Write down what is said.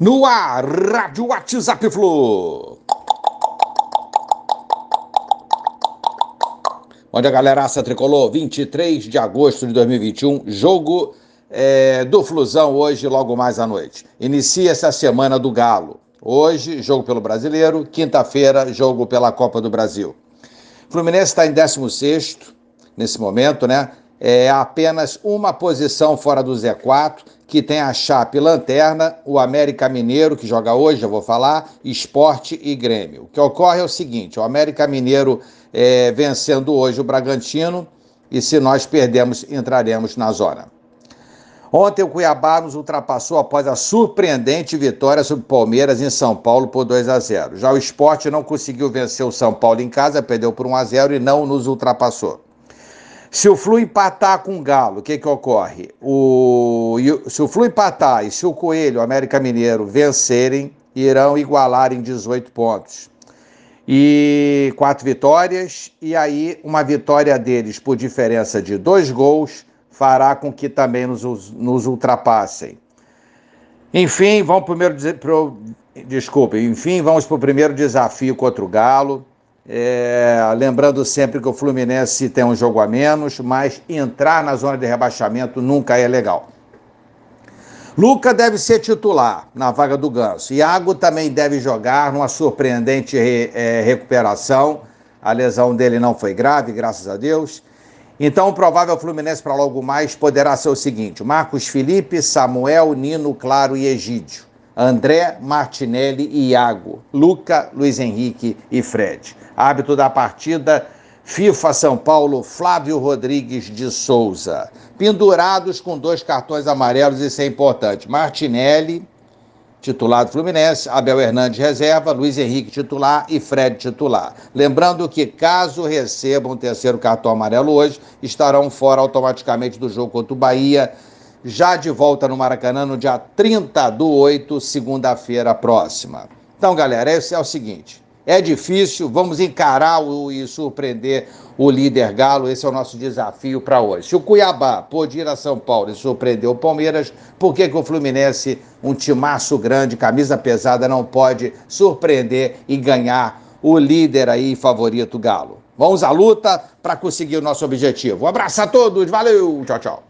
No ar, Rádio WhatsApp Flu. Onde a galeraça tricolor, 23 de agosto de 2021, jogo é, do Flusão hoje, logo mais à noite. Inicia essa semana do Galo. Hoje, jogo pelo Brasileiro, quinta-feira, jogo pela Copa do Brasil. Fluminense está em 16 nesse momento, né? É apenas uma posição fora do Z4 que tem a Chape Lanterna, o América Mineiro, que joga hoje, eu vou falar, Esporte e Grêmio. O que ocorre é o seguinte: o América Mineiro é, vencendo hoje o Bragantino, e se nós perdemos, entraremos na zona. Ontem o Cuiabá nos ultrapassou após a surpreendente vitória sobre o Palmeiras em São Paulo por 2 a 0. Já o esporte não conseguiu vencer o São Paulo em casa, perdeu por 1 a 0 e não nos ultrapassou. Se o Flu empatar com o Galo, o que, que ocorre? O, se o Flu empatar e se o Coelho, o América Mineiro, vencerem, irão igualar em 18 pontos. E quatro vitórias, e aí uma vitória deles por diferença de dois gols fará com que também nos, nos ultrapassem. Enfim, vamos primeiro pro, desculpe, enfim, vamos para o primeiro desafio contra o Galo. É, lembrando sempre que o Fluminense tem um jogo a menos, mas entrar na zona de rebaixamento nunca é legal. Luca deve ser titular na vaga do Ganso. Iago também deve jogar numa surpreendente re, é, recuperação. A lesão dele não foi grave, graças a Deus. Então, o provável Fluminense para logo mais poderá ser o seguinte: Marcos Felipe, Samuel, Nino, Claro e Egídio. André, Martinelli e Iago. Luca, Luiz Henrique e Fred. Hábito da partida, FIFA São Paulo, Flávio Rodrigues de Souza. Pendurados com dois cartões amarelos, isso é importante. Martinelli, titular do Fluminense, Abel Hernandes reserva, Luiz Henrique titular e Fred titular. Lembrando que caso recebam o terceiro cartão amarelo hoje, estarão fora automaticamente do jogo contra o Bahia, já de volta no Maracanã no dia 30 do 8, segunda-feira próxima. Então, galera, esse é o seguinte. É difícil, vamos encarar o, e surpreender o líder Galo. Esse é o nosso desafio para hoje. Se o Cuiabá pôde ir a São Paulo e surpreender o Palmeiras, por que, que o Fluminense, um timaço grande, camisa pesada, não pode surpreender e ganhar o líder aí favorito Galo? Vamos à luta para conseguir o nosso objetivo. Um abraço a todos, valeu, tchau, tchau.